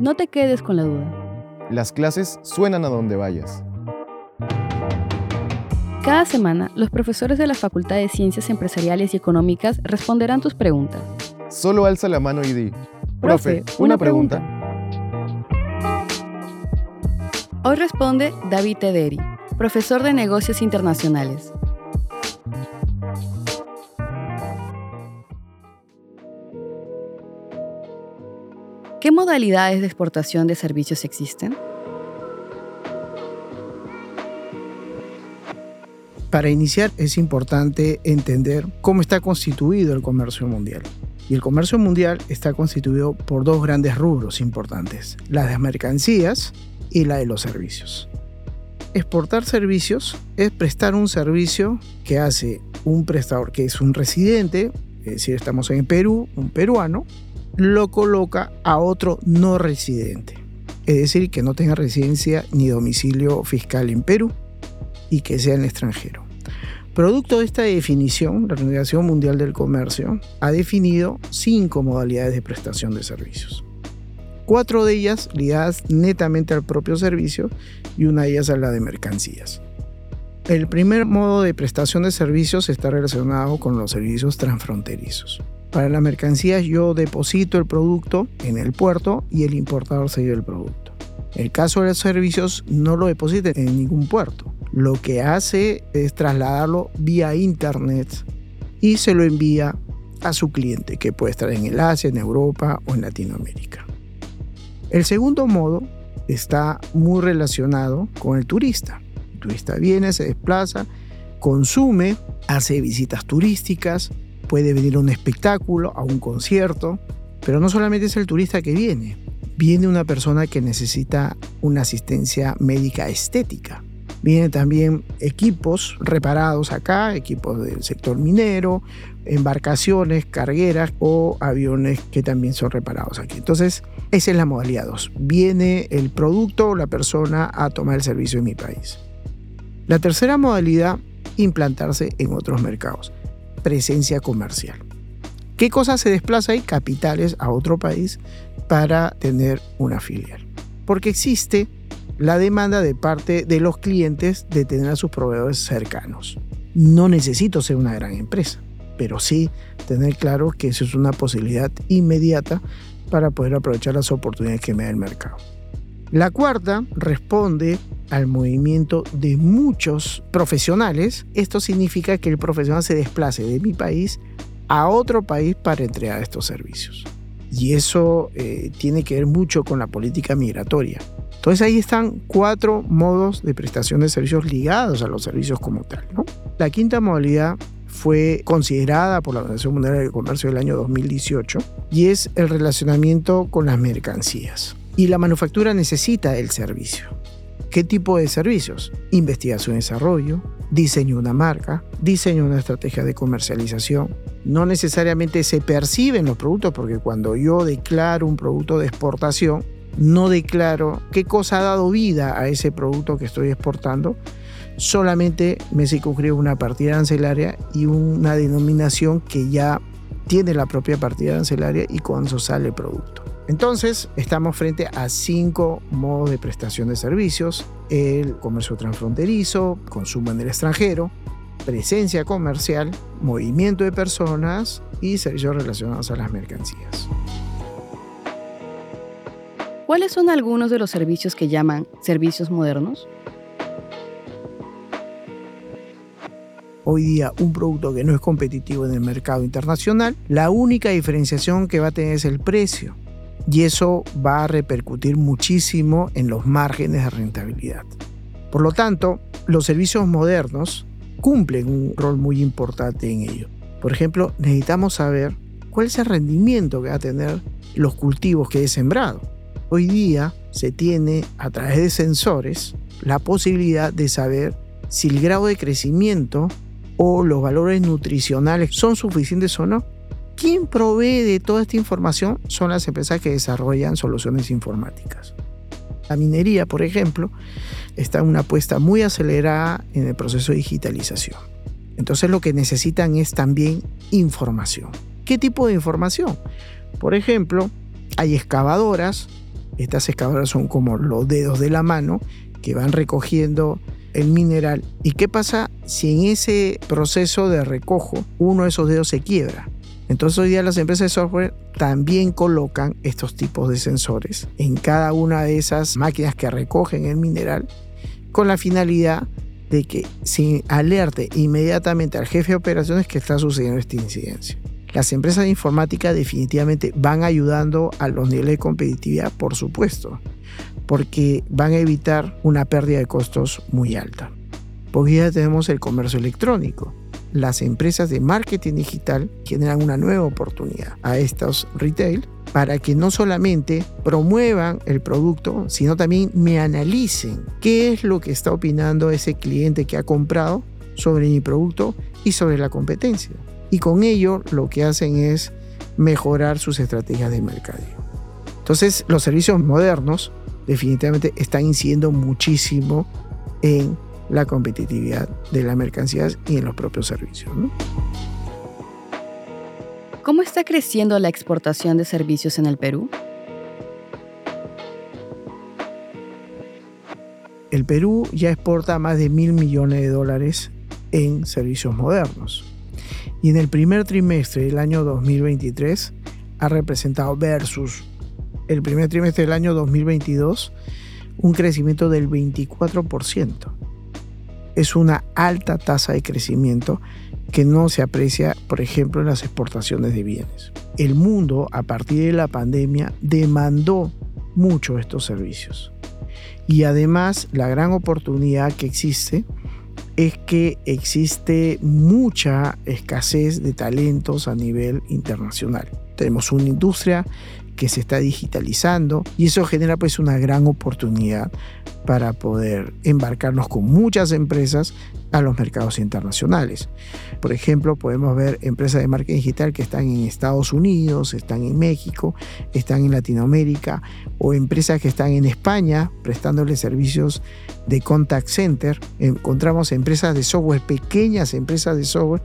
No te quedes con la duda. Las clases suenan a donde vayas. Cada semana, los profesores de la Facultad de Ciencias Empresariales y Económicas responderán tus preguntas. Solo alza la mano y di, profe, una, pregunta. Hoy responde David Tederi, profesor de negocios internacionales. ¿Qué modalidades de exportación de servicios existen? Para iniciar es importante entender cómo está constituido el comercio mundial. Y el comercio mundial está constituido por dos grandes rubros importantes, la de mercancías y la de los servicios. Exportar servicios es prestar un servicio que hace un prestador que es un residente, es decir, estamos en Perú, un peruano, lo coloca a otro no residente, es decir, que no tenga residencia ni domicilio fiscal en Perú y que sea en extranjero. Producto de esta definición, la Organización Mundial del Comercio ha definido cinco modalidades de prestación de servicios. Cuatro de ellas ligadas netamente al propio servicio y una de ellas a la de mercancías. El primer modo de prestación de servicios está relacionado con los servicios transfronterizos. Para las mercancías yo deposito el producto en el puerto y el importador se lleva el producto. El caso de los servicios no lo deposita en ningún puerto. Lo que hace es trasladarlo vía internet y se lo envía a su cliente, que puede estar en el Asia, en Europa o en Latinoamérica. El segundo modo está muy relacionado con el turista. El turista viene, se desplaza, consume, hace visitas turísticas, puede venir a un espectáculo, a un concierto, pero no solamente es el turista que viene, viene una persona que necesita una asistencia médica estética. Vienen también equipos reparados acá, equipos del sector minero, embarcaciones, cargueras o aviones que también son reparados aquí. Entonces, esa es la modalidad 2. Viene el producto o la persona a tomar el servicio en mi país. La tercera modalidad, implantarse en otros mercados. Presencia comercial. ¿Qué cosa se desplaza ahí? Capitales a otro país para tener una filial. Porque existe la demanda de parte de los clientes de tener a sus proveedores cercanos. No necesito ser una gran empresa, pero sí tener claro que eso es una posibilidad inmediata para poder aprovechar las oportunidades que me da el mercado. La cuarta responde al movimiento de muchos profesionales. Esto significa que el profesional se desplace de mi país a otro país para entregar estos servicios. Y eso eh, tiene que ver mucho con la política migratoria. Entonces ahí están cuatro modos de prestación de servicios ligados a los servicios como tal. La quinta modalidad fue considerada por la Organización Mundial del Comercio del año 2018 y es el relacionamiento con las mercancías. Y la manufactura necesita el servicio. ¿Qué tipo de servicios? Investigación y desarrollo, diseño una marca, diseño una estrategia de comercialización. No necesariamente se perciben los productos porque cuando yo declaro un producto de exportación, no declaro qué cosa ha dado vida a ese producto que estoy exportando, solamente me circunscribo una partida arancelaria y una denominación que ya tiene la propia partida arancelaria y con eso sale el producto. Entonces, estamos frente a cinco modos de prestación de servicios. El comercio transfronterizo, consumo en el extranjero, presencia comercial, movimiento de personas y servicios relacionados a las mercancías. ¿Cuáles son algunos de los servicios que llaman servicios modernos? hoy día un producto que no es competitivo en el mercado internacional, la única diferenciación que va a tener es el precio y eso va a repercutir muchísimo en los márgenes de rentabilidad. Por lo tanto, los servicios modernos cumplen un rol muy importante en ello. Por ejemplo, necesitamos saber cuál es el rendimiento que va a tener los cultivos que he sembrado. Hoy día se tiene a través de sensores la posibilidad de saber si el grado de crecimiento o los valores nutricionales son suficientes o no. ¿Quién provee de toda esta información? Son las empresas que desarrollan soluciones informáticas. La minería, por ejemplo, está en una apuesta muy acelerada en el proceso de digitalización. Entonces lo que necesitan es también información. ¿Qué tipo de información? Por ejemplo, hay excavadoras Estas excavadoras son como los dedos de la mano que van recogiendo el mineral. ¿Y qué pasa si en ese proceso de recojo uno de esos dedos se quiebra? Entonces hoy día las empresas de software también colocan estos tipos de sensores en cada una de esas máquinas que recogen el mineral con la finalidad de que se alerte inmediatamente al jefe de operaciones que está sucediendo esta incidencia. Las empresas de informática definitivamente van ayudando a los niveles de competitividad, por supuesto, porque van a evitar una pérdida de costos muy alta. Porque ya tenemos el comercio electrónico. Las empresas de marketing digital generan una nueva oportunidad a estos retail para que no solamente promuevan el producto, sino también me analicen qué es lo que está opinando ese cliente que ha comprado sobre mi producto y sobre la competencia. Y con ello lo que hacen es mejorar sus estrategias de mercadeo. Entonces los servicios modernos definitivamente están incidiendo muchísimo en la competitividad de las mercancías y en los propios servicios. ¿Cómo está creciendo la exportación de servicios en el Perú? El Perú ya exporta más de mil millones de dólares en servicios modernos. Y en el primer trimestre del año 2023 ha representado versus el primer trimestre del año 2022 un crecimiento del 24%. Es una alta tasa de crecimiento que no se aprecia, por ejemplo, en las exportaciones de bienes. El mundo, a partir de la pandemia, demandó mucho estos servicios. Y además, la gran oportunidad que existe es que existe mucha escasez de talentos a nivel internacional. Tenemos una industria que se está digitalizando y eso genera pues una gran oportunidad para poder embarcarnos con muchas empresas a los mercados internacionales. Por ejemplo, podemos ver empresas de marketing digital que están en Estados Unidos, están en México, están en Latinoamérica o empresas que están en España prestándole servicios de contact center. Encontramos empresas de software, pequeñas empresas de software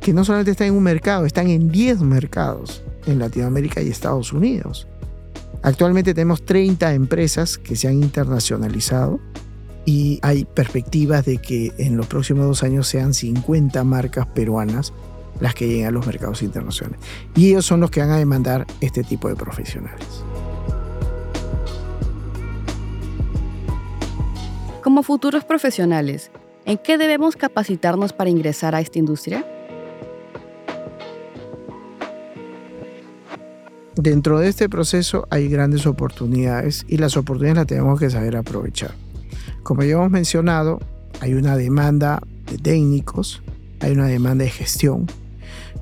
que no solamente están en un mercado, están en 10 mercados en Latinoamérica y Estados Unidos. Actualmente tenemos 30 empresas que se han internacionalizado y hay perspectivas de que en los próximos dos años sean 50 marcas peruanas las que lleguen a los mercados internacionales. Y ellos son los que van a demandar este tipo de profesionales. Como futuros profesionales, ¿en qué debemos capacitarnos para ingresar a esta industria? Dentro de este proceso hay grandes oportunidades y las oportunidades las tenemos que saber aprovechar. Como ya hemos mencionado, hay una demanda de técnicos, hay una demanda de gestión,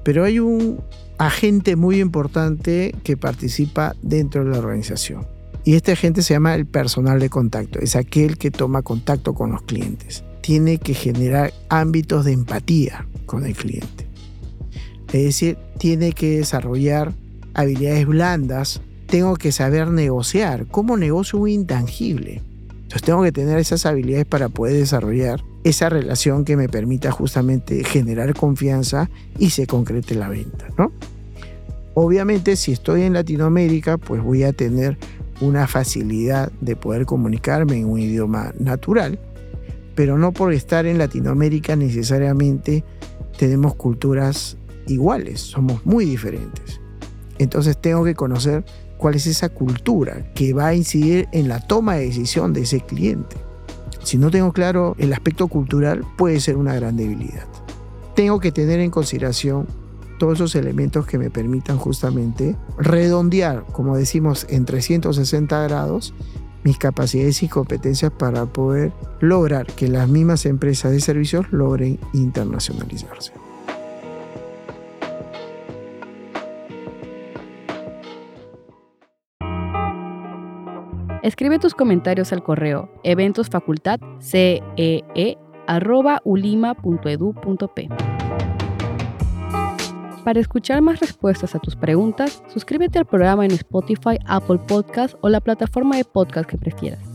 pero hay un agente muy importante que participa dentro de la organización. Y este agente se llama el personal de contacto, es aquel que toma contacto con los clientes. Tiene que generar ámbitos de empatía con el cliente. Es decir, tiene que desarrollar habilidades blandas, tengo que saber negociar. ¿Cómo negocio un intangible? Entonces tengo que tener esas habilidades para poder desarrollar esa relación que me permita justamente generar confianza y se concrete la venta, ¿no? Obviamente si estoy en Latinoamérica, pues voy a tener una facilidad de poder comunicarme en un idioma natural, pero no por estar en Latinoamérica necesariamente tenemos culturas iguales, somos muy diferentes. Entonces tengo que conocer cuál es esa cultura que va a incidir en la toma de decisión de ese cliente. Si no tengo claro el aspecto cultural, puede ser una gran debilidad. Tengo que tener en consideración todos esos elementos que me permitan justamente redondear, como decimos, en 360 grados mis capacidades y competencias para poder lograr que las mismas empresas de servicios logren internacionalizarse. Escribe tus comentarios al correo eventosfacultadcee.ulima.edu.p. Para escuchar más respuestas a tus preguntas, suscríbete al programa en Spotify, Apple Podcast o la plataforma de podcast que prefieras.